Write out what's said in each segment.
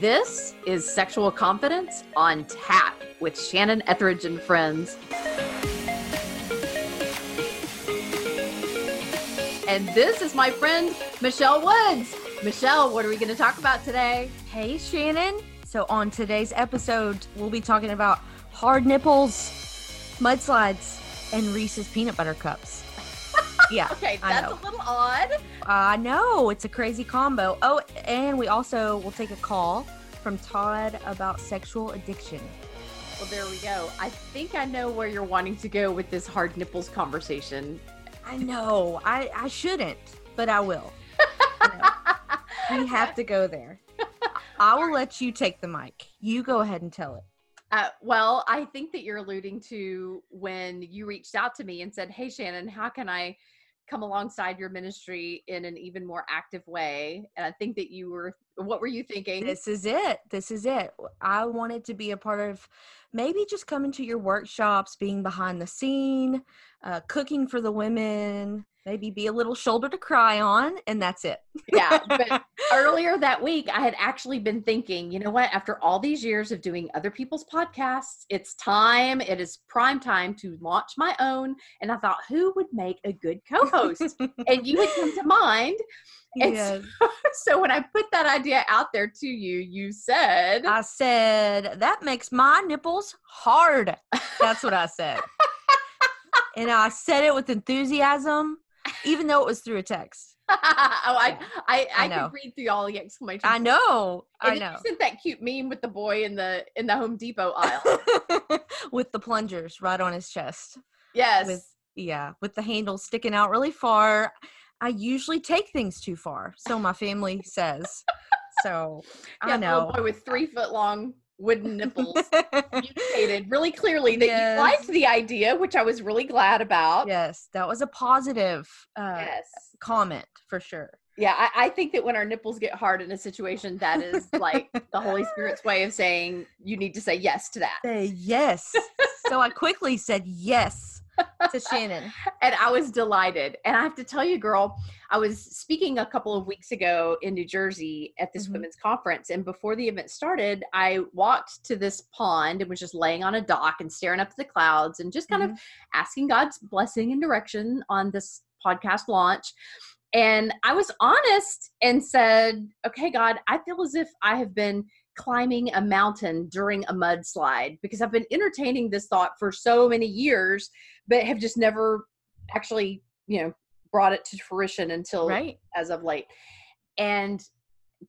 This is Sexual Confidence on Tap with Shannon Ethridge and friends. And this is my friend Michelle Woods. Michelle, what are we going to talk about today? Hey, Shannon. So, on today's episode, we'll be talking about hard nipples, mudslides, and Reese's peanut butter cups. Yeah. okay, that's a little odd. I know it's a crazy combo. Oh, and we also will take a call from Todd about sexual addiction. Well, there we go. I think I know where you're wanting to go with this hard nipples conversation. I know. I I shouldn't, but I will. You know, we have to go there. I will let you take the mic. You go ahead and tell it. Uh, well, I think that you're alluding to when you reached out to me and said, Hey, Shannon, how can I come alongside your ministry in an even more active way? And I think that you were, what were you thinking? This is it. This is it. I wanted to be a part of maybe just coming to your workshops, being behind the scene, uh, cooking for the women, maybe be a little shoulder to cry on, and that's it. yeah. But earlier that week, I had actually been thinking, you know what? After all these years of doing other people's podcasts, it's time, it is prime time to launch my own. And I thought, who would make a good co host? and you had come to mind. And Yes. so when I put that idea out there to you, you said, I said, that makes my nipples hard. That's what I said. and I said it with enthusiasm, even though it was through a text. "Oh, I, I, I, could read through all the exclamation. I know. And I know. Sent that cute meme with the boy in the in the Home Depot aisle. with the plungers right on his chest. yes. with yeah with the handle sticking out really far i usually take things too far so my family says so yeah, i know boy with three foot long wooden nipples communicated really clearly that Yes. you liked the idea, which I was really glad about. yes that was a positive uh, Yes. comment for sure Yeah, I, I think that when our nipples get hard in a situation, that is like the Holy Spirit's way of saying you need to say yes to that. say yes so i quickly said yes to shannon and I was delighted. And I have to tell you, girl, I was speaking a couple of weeks ago in New Jersey at this Mhm. women's conference. And before the event started, I walked to this pond and was just laying on a dock and staring up at the clouds and just kind of asking God's blessing and direction on this podcast launch. And I was honest and said, okay, God, I feel as if I have been climbing a mountain during a mudslide because I've been entertaining this thought for so many years, but have just never actually, you know, brought it to fruition until right as of late. And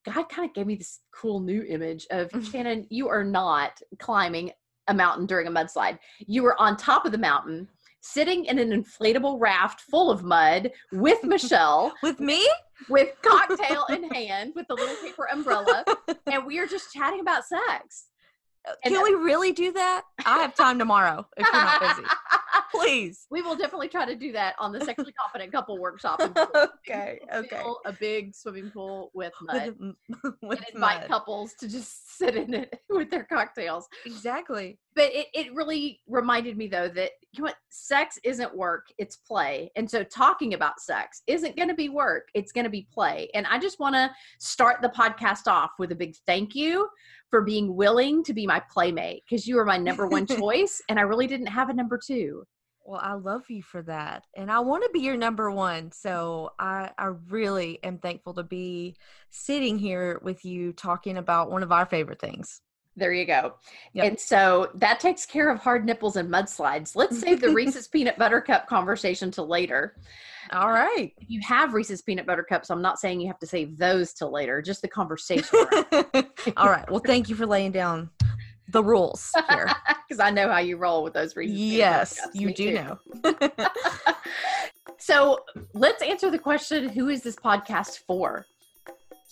God kind of gave me this cool new image of Mhm. Shannon, you are not climbing a mountain during a mudslide. You were on top of the mountain, sitting in an inflatable raft full of mud with Michelle, with me with cocktail in hand, with the little paper umbrella, and we are just chatting about sex. Can we really do that i have time tomorrow if you're not busy please we will definitely try to do that on the sexually confident couple workshop. okay okay fill a big swimming pool with mud. with, with and invite mud. couples to just sit in it with their cocktails. exactly But it, it really reminded me though that you know what sex isn't work, it's play. And so talking about sex isn't gonna be work, it's gonna be play. And I just wanna start the podcast off with a big thank you for being willing to be my playmate because you were my number one choice and I really didn't have a number two. Well, I love you for that. And I want to be your number one. So I, I really am thankful to be sitting here with you talking about one of our favorite things. There you go. Yep. And so that takes care of hard nipples and mudslides. Let's save the Reese's peanut butter cup conversation to later. All right. if you have Reese's peanut butter cups, I'm not saying you have to save those till later, just the conversation All right. Well, thank you for laying down the rules here. because I know how you roll with those Reese's. yes, you Me do too. know. So let's answer the question: Who is this podcast for?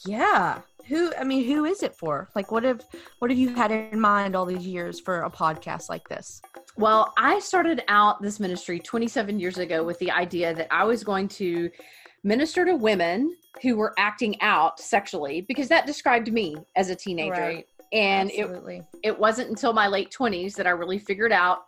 Yeah. Who I mean, who is it for? Like what have what have you had in mind all these years for a podcast like this? Well, I started out this ministry 27 years ago with the idea that I was going to minister to women who were acting out sexually because that described me as a teenager. Right. And it it wasn't until my late 20s that I really figured out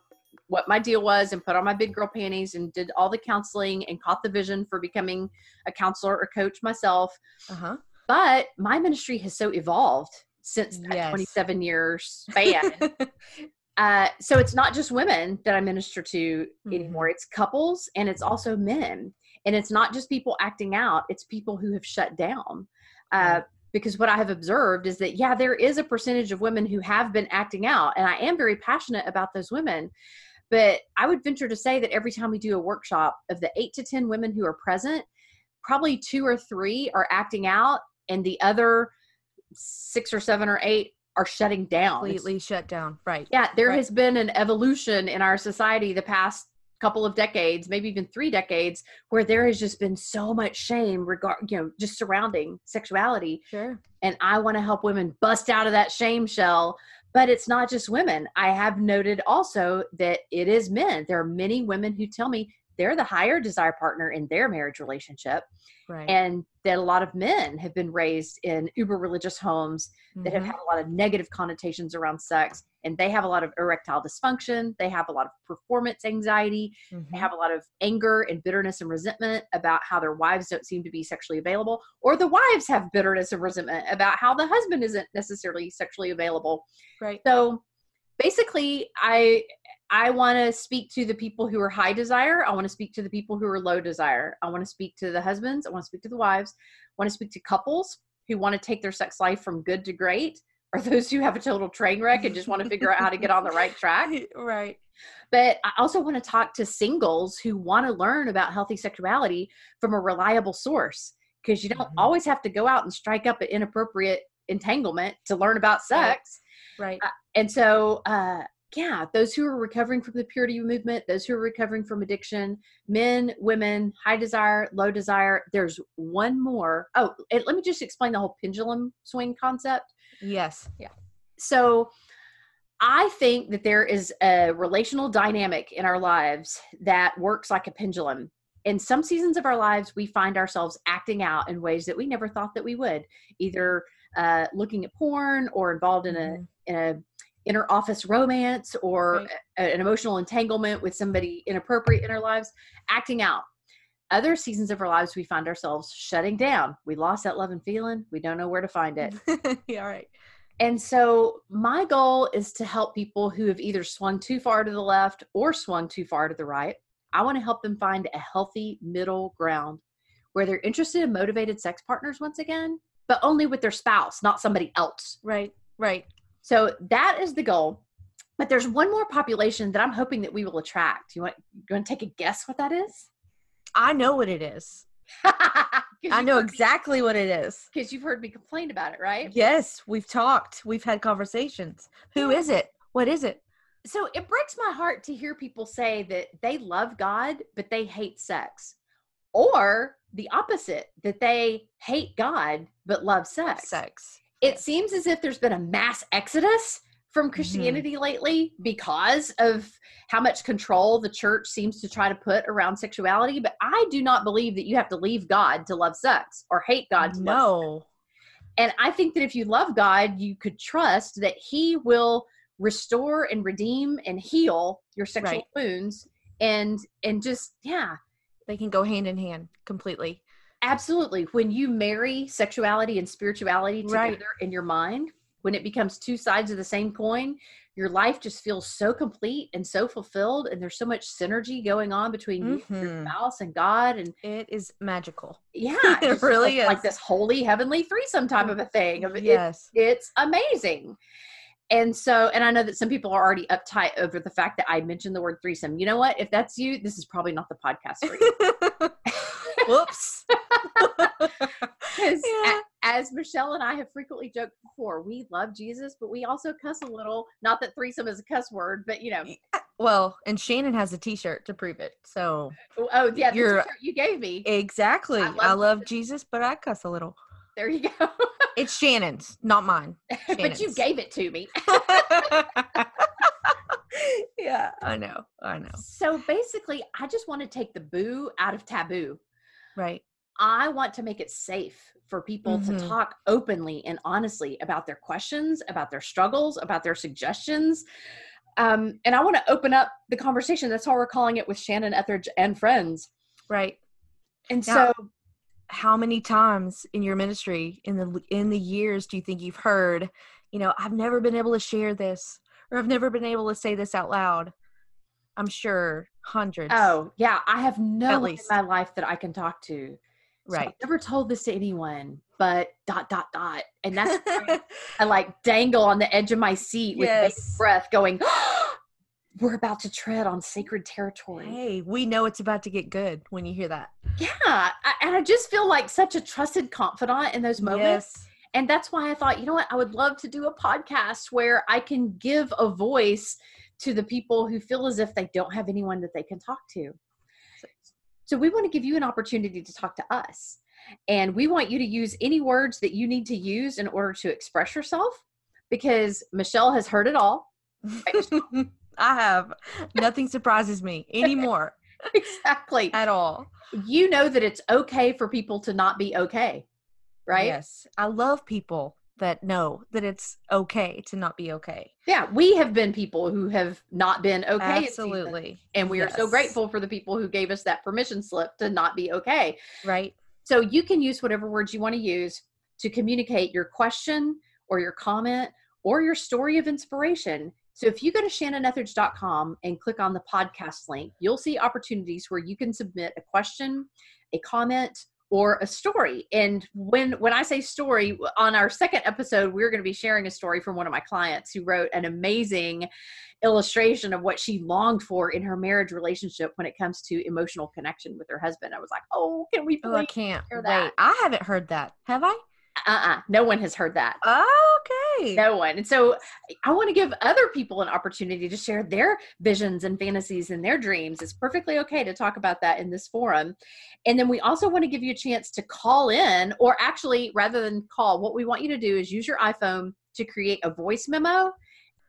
what my deal was and put on my big girl panties and did all the counseling and caught the vision for becoming a counselor or coach myself. uh-huh. But my ministry has so evolved since that Yes. 27 years span. uh, so it's not just women that I minister to Mhm. anymore. It's couples and it's also men. And it's not just people acting out, it's people who have shut down. Uh, Because what I have observed is that, yeah, there is a percentage of women who have been acting out. And I am very passionate about those women. But I would venture to say that every time we do a workshop, of the eight to 10 women who are present, probably two or three are acting out, and the other six or seven or eight are shutting down. It's- Completely shut down. Right. yeah, there Right. has been an evolution in our society the past couple of decades, maybe even three decades, where there has just been so much shame regard, you know, just surrounding sexuality. Sure. And I want to help women bust out of that shame shell. But it's not just women. I have noted also that it is men. There are many women who tell me they're the higher desire partner in their marriage relationship, Right. and that a lot of men have been raised in uber religious homes that have Mhm. had a lot of negative connotations around sex and they have a lot of erectile dysfunction they have a lot of performance anxiety they Mhm. have a lot of anger and bitterness and resentment about how their wives don't seem to be sexually available or the wives have bitterness and resentment about how the husband isn't necessarily sexually available right. so basically i i want to speak to the people who are high desire i want to speak to the people who are low desire i want to speak to the husbands i want to speak to the wives i want to speak to couples who want to take their sex life from good to great or those who have a total train wreck and just want to figure out how to get on the right track right. but I also want to talk to singles who want to learn about healthy sexuality from a reliable source because you don't Mhm. always have to go out and strike up an inappropriate entanglement to learn about Right. sex. Right. And so, uh, yeah, those who are recovering from the purity movement, those who are recovering from addiction, men, women, high desire, low desire. There's one more. Oh, let me just explain the whole pendulum swing concept Yes. Yeah. So I think that there is a relational dynamic in our lives that works like a pendulum. In some seasons of our lives, we find ourselves acting out in ways that we never thought that we would, either uh, looking at porn or involved in a Mhm. in a inner office romance or Right. a- an emotional entanglement with somebody inappropriate in our lives, acting out. Other seasons of our lives, we find ourselves shutting down. We lost that love and feeling. We don't know where to find it. yeah. Right. And so my goal is to help people who have either swung too far to the left or swung too far to the right. I want to help them find a healthy middle ground where they're interested in motivated sex partners once again, but only with their spouse, not somebody else. Right. Right. So that is the goal. But there's one more population that I'm hoping that we will attract. You want you want to take a guess what that is? I know what it is. I know exactly what it is. because you've heard me complain about it, right? Yes, we've talked. We've had conversations. Who is it? What is it? so it breaks my heart to hear people say that they love God, but they hate sex. Or the opposite, that they hate God, but love sex. Sex. It seems as if there's been a mass exodus from mm-hmm. Christianity lately because of how much control the church seems to try to put around sexuality. But I do not believe that you have to leave God to love sex or hate God to. No. And I think that if you love God, you could trust that He will restore and redeem and heal your sexual Right. wounds and and just yeah They can go hand in hand completely. Absolutely when you marry sexuality and spirituality together Right. in your mind when it becomes two sides of the same coin your life just feels so complete and so fulfilled and there's so much synergy going on between you and your Mhm. spouse and god and It is magical. yeah It really like, like this holy heavenly threesome type of a thing of it- Yes. it's amazing. And so, and I know that some people are already uptight over the fact that I mentioned the word threesome. You know what? If that's you, this is probably not the podcast for you. Whoops. Yeah. as Michelle and I have frequently joked before, we love Jesus, but we also cuss a little. Not that threesome is a cuss word, but you know, uh, well, and Shannon has a T-shirt to prove it. So oh, oh, yeah, the t-shirt you gave me. exactly, I I love love, Jesus, but I cuss a little. There you go. It's Shannon's, not mine. but you gave it to me. yeah, I know. I know. So basically, I just want to take the boo out of taboo. Right. I want to make it safe for people to Mhm. talk openly and honestly about their questions, about their struggles, about their suggestions. Um, and I want to open up the conversation. That's how we're calling it with Shannon Ethridge and friends. Right. And Now- so, how many times in your ministry in the in the years do you think you've heard, you know, I've never been able to share this or I've never been able to say this out loud. I'm sure hundreds. Oh, yeah. I have no one in my life that I can talk to. So right. I've never told this to anyone, but dot, dot, dot. And that's I like dangle on the edge of my seat with Yes. breath going, we're about to tread on sacred territory. hey, we know it's about to get good when you hear that. Yeah. I, and I just feel like such a trusted confidant in those moments. Yes. And that's why I thought, you know what? I would love to do a podcast where I can give a voice to the people who feel as if they don't have anyone that they can talk to. So we want to give you an opportunity to talk to us. And we want you to use any words that you need to use in order to express yourself because Michelle has heard it all. I have. Nothing surprises me anymore exactly. at all. You know that it's okay for people to not be okay, right? Yes. I love people that know that it's okay to not be okay. Yeah, we have been people who have not been okay. in season. Absolutely. And we are so grateful for the people who gave us that permission slip to not be okay. Right. So you can use whatever words you want to use to communicate your question or your comment or your story of inspiration. So if you go to shannonethridge.com and click on the podcast link, you'll see opportunities where you can submit a question, a comment, or a story. And when when I say story, on our second episode, we're going to be sharing a story from one of my clients who wrote an amazing illustration of what she longed for in her marriage relationship when it comes to emotional connection with her husband. I was like, "Oh, can we Oh, I can't hear wait. that. I haven't heard that. Have I? Uh-uh no one has heard that. Okay. no one. And so i want to give other people an opportunity to share their visions and fantasies and their dreams. It's perfectly okay to talk about that in this forum. And then we also want to give you a chance to call in or actually rather than call what we want you to do is use your iphone to create a voice memo.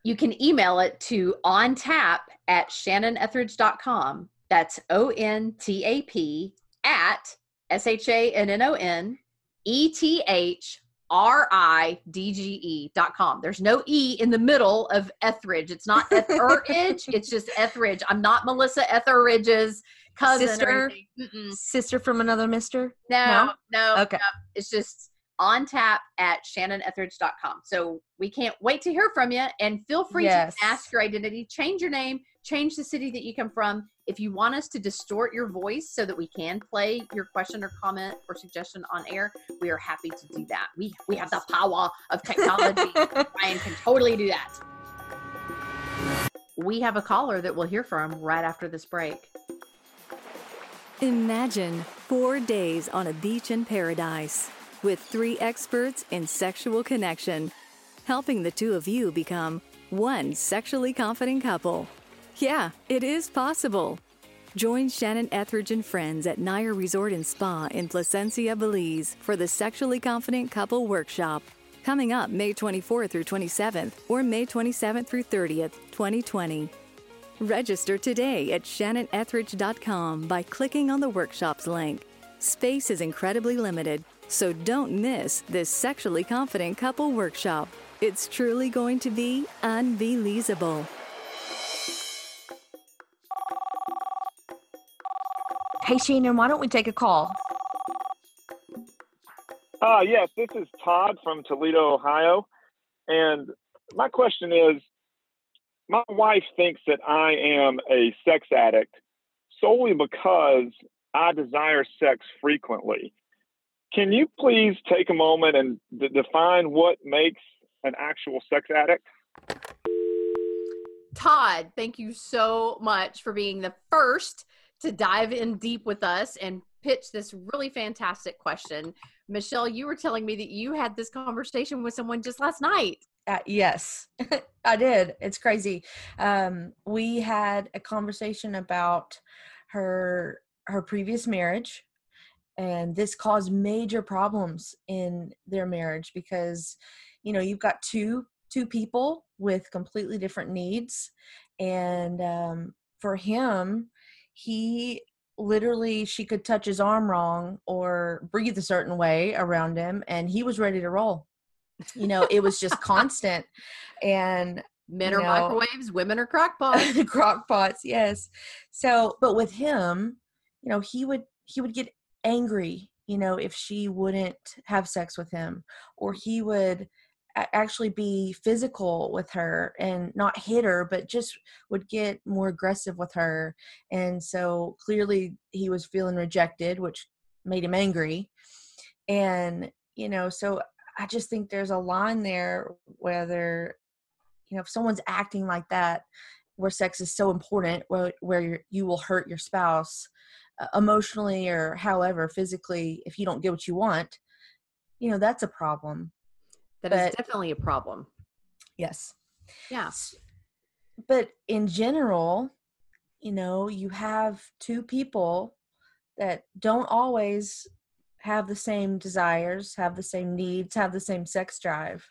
You can email it to on tap at shannonethridge.com that's o-n-t-a-p at s-h-a-n-n-o-n E-T-H R-I-D-G-E dot com. There's no E in the middle of Ethridge. It's not Etheridge. it's just Ethridge. I'm not Melissa Etheridge's cousin. Sister? Sister from another mister? No, no. Okay. no. It's just on tap at shannonethridge.com. So we can't wait to hear from you and feel free Yes. to ask your identity, change your name, change the city that you come from. If you want us to distort your voice so that we can play your question or comment or suggestion on air, we are happy to do that. We we have the power of technology. Ryan can totally do that. We have a caller that we'll hear from right after this break. Imagine four days on a beach in paradise with three experts in sexual connection, helping the two of you become one sexually confident couple. Yeah, it is possible. Join Shannon Ethridge and friends at Naia Resort and Spa in Placencia, Belize for the Sexually Confident Couple Workshop. Coming up May 24th through 27th or May 27th through 30th, 2020. Register today at shannonethridge.com by clicking on the workshops link. Space is incredibly limited, so don't miss this sexually confident couple workshop. It's truly going to be unbelievable. Hey, Shannon, why don't we take a call? Uh, yes, this is Todd from Toledo, Ohio. And my question is my wife thinks that I am a sex addict solely because I desire sex frequently. Can you please take a moment and d- define what makes an actual sex addict? Todd, thank you so much for being the first to dive in deep with us and pitch this really fantastic question. Michelle, you were telling me that you had this conversation with someone just last night. Uh, yes, I did. It's crazy. Um, we had a conversation about her her previous marriage, and this caused major problems in their marriage because, you know, you've got two two people with completely different needs, and um, for him, he literally she could touch his arm wrong or breathe a certain way around him, and he was ready to roll you know it was just constant and Men are know- microwaves, women are crockpots. crock pots yes so but with him you know he would he would get angry you know, if she wouldn't have sex with him or he would actually be physical with her and not hit her but just would get more aggressive with her. And so clearly he was feeling rejected which made him angry. And you know so i just think there's a line there whether you know if someone's acting like that where sex is so important where, where you will hurt your spouse emotionally or however physically if you don't get what you want you know that's a problem. That is but- definitely a problem. Yes. Yeah. But in general you know you have two people that don't always have the same desires have the same needs have the same sex drive.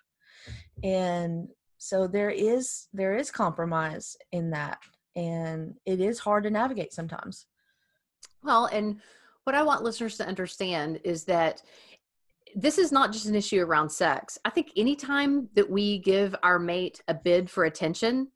And so there is there is compromise in that and it is hard to navigate sometimes Well, and what I want listeners to understand is that this is not just an issue around sex. I think anytime that we give our mate a bid for attention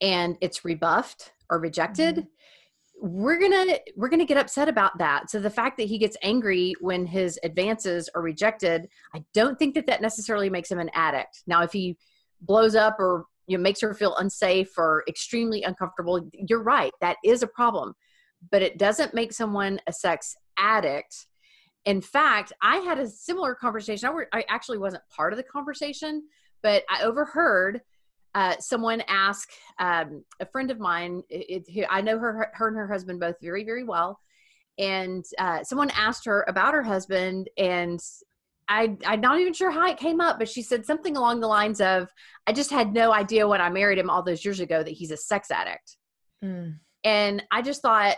and it's rebuffed or rejected, mm-hmm. we're going to we're going to get upset about that. So the fact that he gets angry when his advances are rejected, I don't think that that necessarily makes him an addict. Now if he blows up or you know makes her feel unsafe or extremely uncomfortable, you're right. That is a problem but it doesn't make someone a sex addict. In fact, I had a similar conversation. I, were, I actually wasn't part of the conversation, but I overheard uh, someone ask um, a friend of mine. It, it, I know her, her and her husband both very, very well, and uh, someone asked her about her husband, and I, I'm not even sure how it came up, but she said something along the lines of, "I just had no idea when I married him all those years ago that he's a sex addict." and i just thought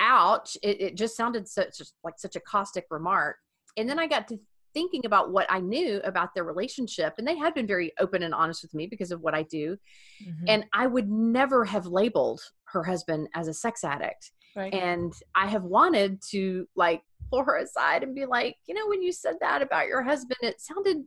ouch it, it just sounded such like such a caustic remark and then i got to thinking about what i knew about their relationship and they had been very open and honest with me because of what i do Mhm. and i would never have labeled her husband as a sex addict right and i have wanted to like pull her aside and be like you know when you said that about your husband it sounded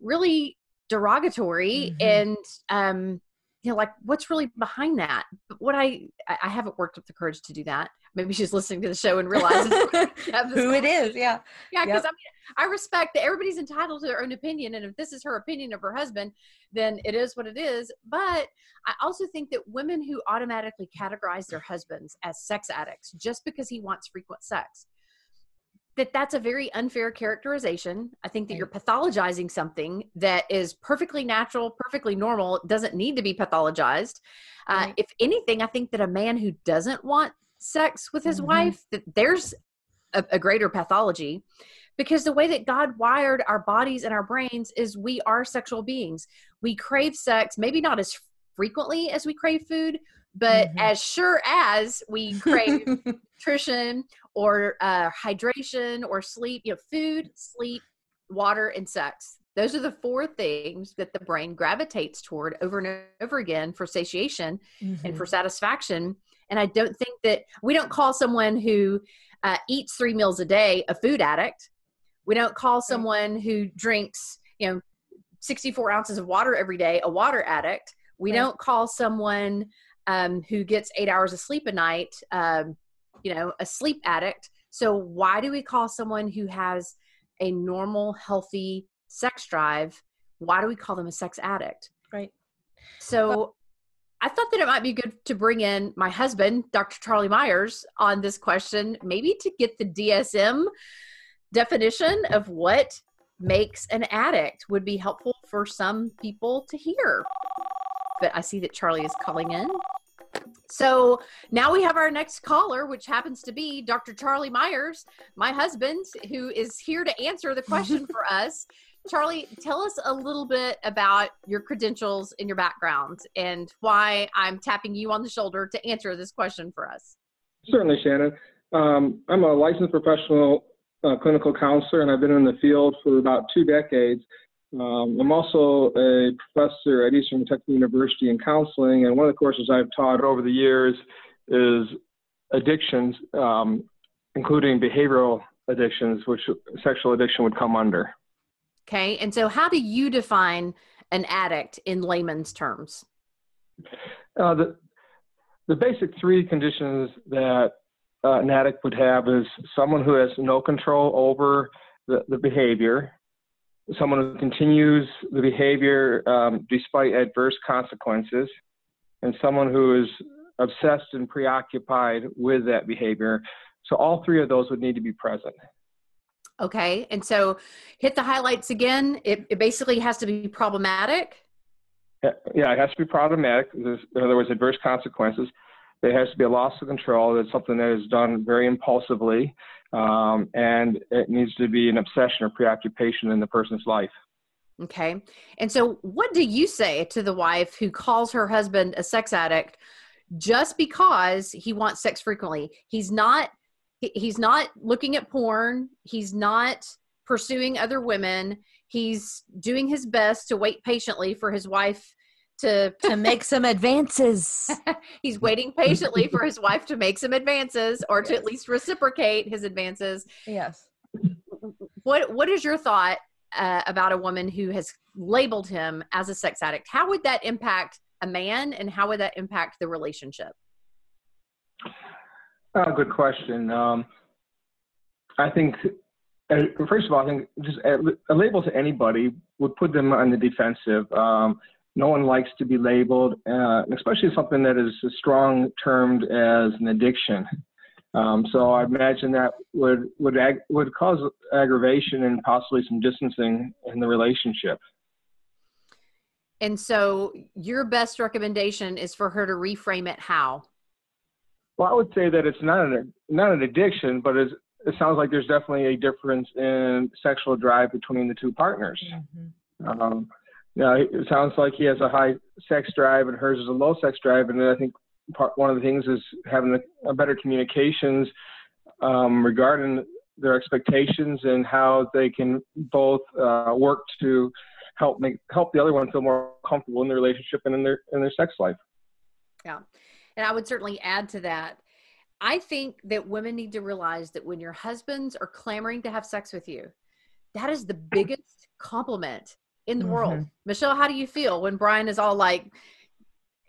really derogatory Mhm. and um you know like what's really behind that but what i i haven't worked up the courage to do that maybe she's listening to the show and realizes who it is yeah yeah, because Yep. I mean, I respect that everybody's entitled to their own opinion, and if this is her opinion of her husband, then it is what it is. But I also think that women who automatically categorize their husbands as sex addicts just because he wants frequent sex, that that's a very unfair characterization. I think that you're pathologizing something that is perfectly natural, perfectly normal, doesn't need to be pathologized. Uh, Right. if anything, I think that a man who doesn't want sex with his Mhm. wife, that there's a, a greater pathology because the way that God wired our bodies and our brains is we are sexual beings. We crave sex, maybe not as frequently as we crave food, but Mhm. as sure as we crave nutrition or uh, hydration or sleep, you know, food, sleep, water, and sex. Those are the four things that the brain gravitates toward over and over again for satiation and for satisfaction. And I don't think that we don't call someone who uh, eats three meals a day a food addict. We don't call someone who drinks, you know, 64 ounces of water every day a water addict. We Right. don't call someone um, who gets eight hours of sleep a night, um, you know, a sleep addict. So why do we call someone who has a normal, healthy sex drive? Why do we call them a sex addict? right So I thought that it might be good to bring in my husband, Dr. Charlie Myers, on this question, maybe to get the DSM definition of what makes an addict would be helpful for some people to hear. But I see that Charlie is calling in. So now we have our next caller, which happens to be Dr. Charlie Myers, my husband, who is here to answer the question for us. Charlie, tell us a little bit about your credentials and your background and why I'm tapping you on the shoulder to answer this question for us. Certainly, Shannon. Um, I'm a licensed professional uh, clinical counselor, and I've been in the field for about two decades. Um, I'm also a professor at Eastern Kentucky University in counseling, and one of the courses I've taught over the years is addictions, um, including behavioral addictions, which sexual addiction would come under. Okay. And so, how do you define an addict in layman's terms? Uh, the, the basic three conditions that uh, an addict would have is someone who has no control over the, the behavior, someone who continues the behavior um, despite adverse consequences, and someone who is obsessed and preoccupied with that behavior. So all three of those would need to be present. Okay. And so hit the highlights again. It, it basically has to be problematic. Yeah, it has to be problematic. There's, in other words, adverse consequences. There has to be a loss of control. It's something that is done very impulsively, um, and it needs to be an obsession or preoccupation in the person's life. Okay. And so, what do you say to the wife who calls her husband a sex addict just because he wants sex frequently? He's not. He's not looking at porn. He's not pursuing other women. He's doing his best to wait patiently for his wife to to make some advances. he's waiting patiently for his wife to make some advances or to yes. at least reciprocate his advances. Yes. What what is your thought uh, about a woman who has labeled him as a sex addict? How would that impact a man and how would that impact the relationship? Uh, good question. Um, I think, uh, first of all, I think just a, a, label to anybody would put them on the defensive. Um, no one likes to be labeled, uh, especially something that is as strong termed as an addiction. Um, so I imagine that would would ag- would cause aggravation and possibly some distancing in the relationship. And so, your best recommendation is for her to reframe it how? Well, I would say that it's not an not an addiction, but it sounds like there's definitely a difference in sexual drive between the two partners. Mm-hmm. Um, yeah, it sounds like he has a high sex drive and hers is a low sex drive, and I think part one of the things is having a, a better communications um, regarding their expectations and how they can both uh, work to help make help the other one feel more comfortable in the relationship and in their in their sex life. Yeah, and I would certainly add to that. I think that women need to realize that when your husbands are clamoring to have sex with you, that is the biggest compliment in the mm-hmm. world. Michelle, how do you feel when Brian is all like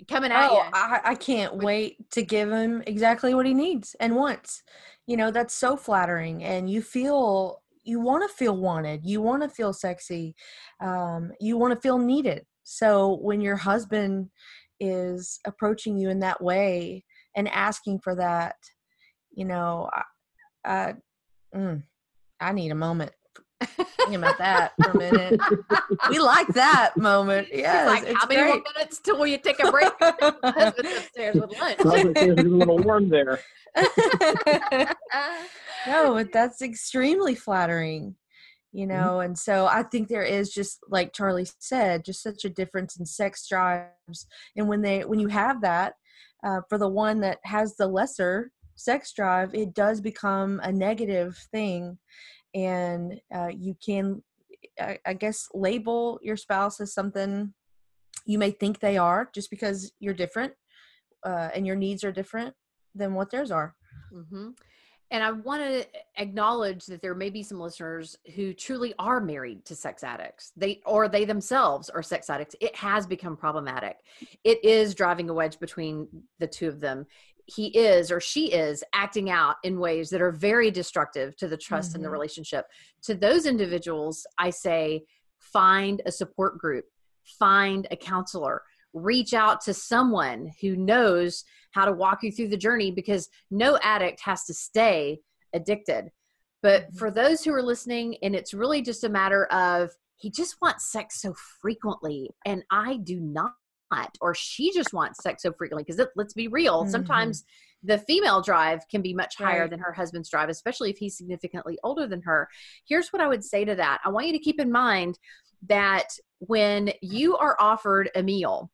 coming at oh, you? I, I can't wait to give him exactly what he needs and wants. You know, that's so flattering. And you feel, you want to feel wanted. You want to feel sexy. Um, you want to feel needed. So when your husband is approaching you in that way and asking for that, you know, I, I, mm, I need a moment Think about that for a minute. we like that moment. Yeah, like, how many great. more minutes till you take a break? husband's upstairs with lunch. There's a little warm there. no, but that's extremely flattering you mm-hmm. know mm-hmm. and so i think there is just like charlie said just such a difference in sex drives and when they when you have that uh, for the one that has the lesser sex drive it does become a negative thing and uh, you can I, I guess label your spouse as something you may think they are just because you're different uh, and your needs are different than what theirs are. Mm-hmm. and i want to acknowledge that there may be some listeners who truly are married to sex addicts. They or they themselves are sex addicts. It has become problematic. It is driving a wedge between the two of them he is or she is acting out in ways that are very destructive to the trust mm-hmm. in the relationship. To those individuals, I say find a support group, find a counselor, reach out to someone who knows how to walk you through the journey because no addict has to stay addicted. But mm-hmm. for those who are listening, and it's really just a matter of he just wants sex so frequently, and I do not or she just wants sex so frequently because let's be real mm-hmm. sometimes the female drive can be much higher right. than her husband's drive especially if he's significantly older than her here's what i would say to that i want you to keep in mind that when you are offered a meal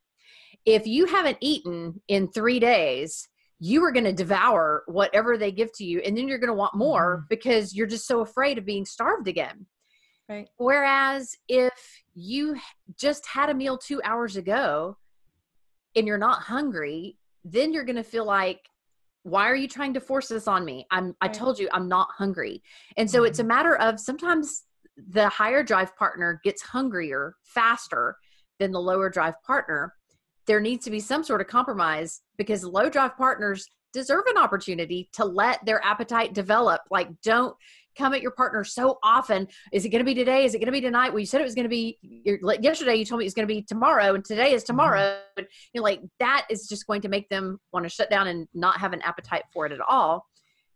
if you haven't eaten in three days you are going to devour whatever they give to you and then you're going to want more mm-hmm. because you're just so afraid of being starved again right whereas if you just had a meal two hours ago and you're not hungry, then you're going to feel like, why are you trying to force this on me? I'm, I told you I'm not hungry. And so mm-hmm. it's a mm-hmm. matter of sometimes the higher drive partner gets hungrier faster than the lower drive partner. There needs to be some sort of compromise because low drive partners deserve an opportunity to let their appetite develop. Like, don't come at your partner so often. Is it going to be today? Is it going to be tonight? Well, you said it was going to be yesterday. You told me it was going to be tomorrow, and today is mm-hmm. tomorrow. Mm-hmm. You know, like that is just going to make them want to shut down and not have an appetite for it at all.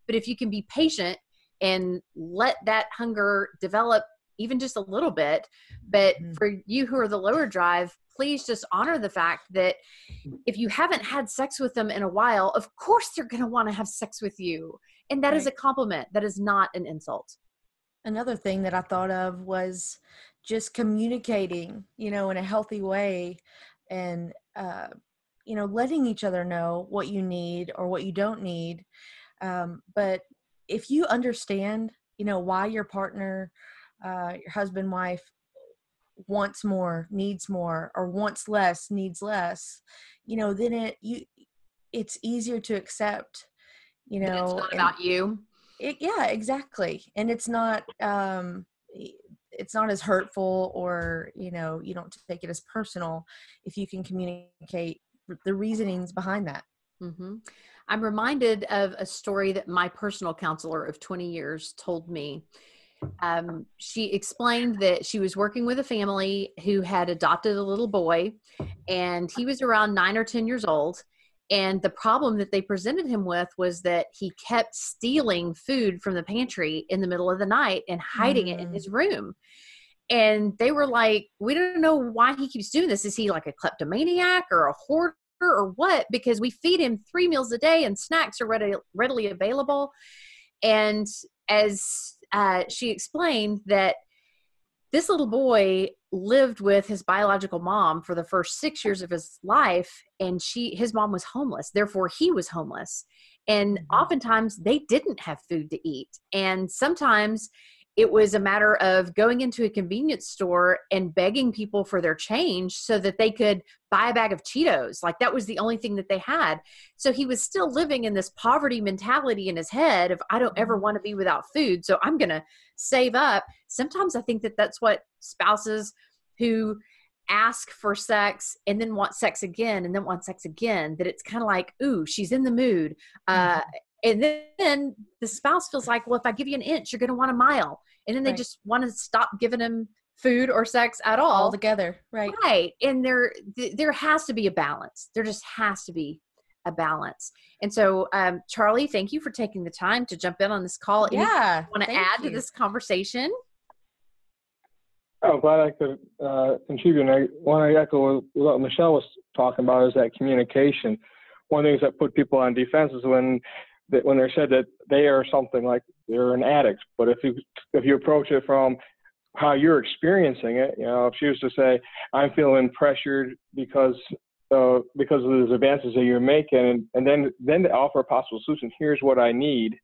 But if you can be patient and let that hunger develop even just a little bit. But mm-hmm. for you who are the lower drive, please just honor the fact that if you haven't had sex with them in a while, of course they're going to want to have sex with you. And that right. is a compliment, that is not an insult. Another thing that I thought of was just communicating, you know, in a healthy way and, uh, you know, letting each other know what you need or what you don't need. Um, but if you understand, you know, why your partner uh, your husband wife wants more needs more or wants less needs less you know then it you it's easier to accept you know it's not about you it, yeah exactly and it's not um it's not as hurtful or you know you don't take it as personal if you can communicate the reasonings behind that mm-hmm. i'm reminded of a story that my personal counselor of 20 years told me um, she explained that she was working with a family who had adopted a little boy, and he was around nine or 10 years old. And the problem that they presented him with was that he kept stealing food from the pantry in the middle of the night and hiding mm. it in mm. his room. And they were like, We don't know why he keeps doing this. Is he like a kleptomaniac or a hoarder or what? Because we feed him three meals a day and snacks are ready, readily available. And as uh, she explained that this little boy lived with his biological mom for the first six years of his life and she his mom was homeless. Therefore he was homeless. And mm-hmm. oftentimes they didn't have food to eat. And sometimes it was a matter of going into a convenience store and begging people for their change so that they could buy a bag of Cheetos. Like that was the only thing that they had. So he was still living in this poverty mentality in his head of, I don't ever mm-hmm. want to be without food. So I'm going to save up. Sometimes I think that that's what spouses who ask for sex and then want sex again and then want sex again that it's kind of like ooh she's in the mood uh, mm-hmm and then the spouse feels like well if i give you an inch you're going to want a mile and then they right. just want to stop giving them food or sex at all all together right right and there there has to be a balance there just has to be a balance and so um, charlie thank you for taking the time to jump in on this call yeah want to add you. to this conversation I'm glad I could uh, contribute. And I want to echo what Michelle was talking about is that communication. One of the things that put people on defense is when that when they're said that they are something like they're an addict. But if you if you approach it from how you're experiencing it, you know, if she was to say, "I'm feeling pressured because uh, because of the advances that you're making," and, and then then to offer a possible solution, here's what I need.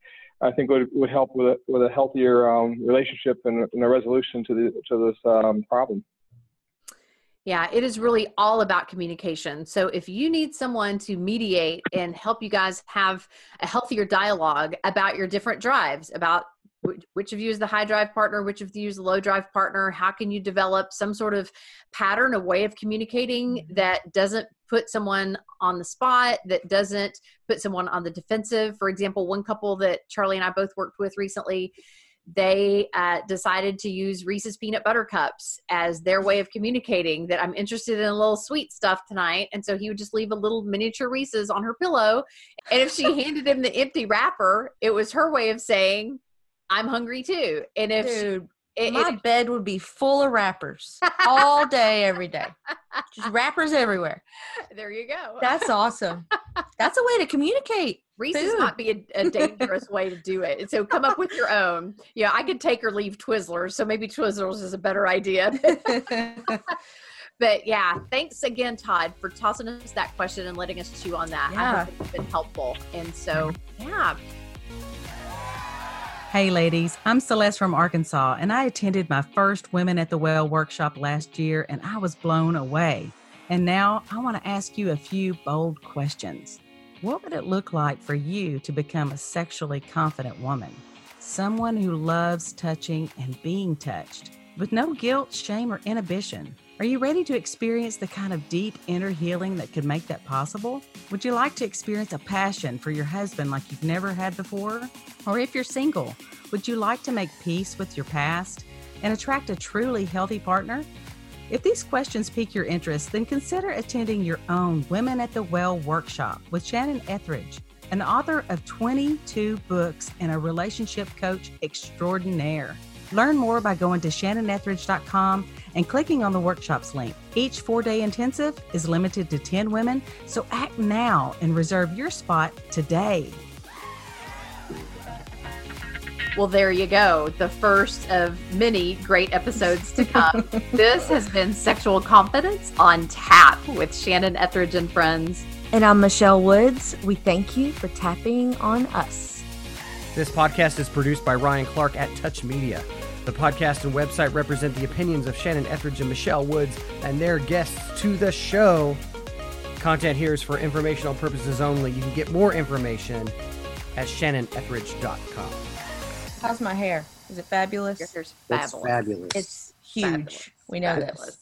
I think would would help with a, with a healthier um, relationship and, and, a resolution to the to this um, problem. Yeah, it is really all about communication. So if you need someone to mediate and help you guys have a healthier dialogue about your different drives, about which of you is the high drive partner, which of you is the low drive partner, how can you develop some sort of pattern, a way of communicating mm-hmm. that doesn't put someone on the spot, that doesn't put someone on the defensive. For example, one couple that Charlie and I both worked with recently, they uh, decided to use Reese's peanut butter cups as their way of communicating that I'm interested in a little sweet stuff tonight. And so he would just leave a little miniature Reese's on her pillow. And if she handed him the empty wrapper, it was her way of saying, I'm hungry too. And if Dude, she, it, my it, bed would be full of wrappers all day, every day. Just wrappers everywhere. There you go. That's awesome. That's a way to communicate. Reese's might be a, a dangerous way to do it. So come up with your own. Yeah, I could take or leave Twizzlers. So maybe Twizzlers is a better idea. but yeah, thanks again, Todd, for tossing us that question and letting us chew on that. Yeah. I hope it's been helpful. And so, yeah. Hey, ladies, I'm Celeste from Arkansas, and I attended my first Women at the Well workshop last year, and I was blown away. And now I want to ask you a few bold questions. What would it look like for you to become a sexually confident woman? Someone who loves touching and being touched with no guilt, shame, or inhibition. Are you ready to experience the kind of deep inner healing that could make that possible? Would you like to experience a passion for your husband like you've never had before? Or if you're single, would you like to make peace with your past and attract a truly healthy partner? If these questions pique your interest, then consider attending your own Women at the Well workshop with Shannon Ethridge, an author of 22 books and a relationship coach extraordinaire. Learn more by going to shannonethridge.com and clicking on the workshops link. Each four day intensive is limited to 10 women, so act now and reserve your spot today. Well, there you go. The first of many great episodes to come. this has been Sexual Confidence on Tap with Shannon Ethridge and friends. And I'm Michelle Woods. We thank you for tapping on us. This podcast is produced by Ryan Clark at Touch Media. The podcast and website represent the opinions of Shannon Ethridge and Michelle Woods and their guests to the show. Content here is for informational purposes only. You can get more information at shannonethridge.com. How's my hair? Is it fabulous? Your hair's That's fabulous. fabulous. It's huge. Fabulous. We know Fabulous. this.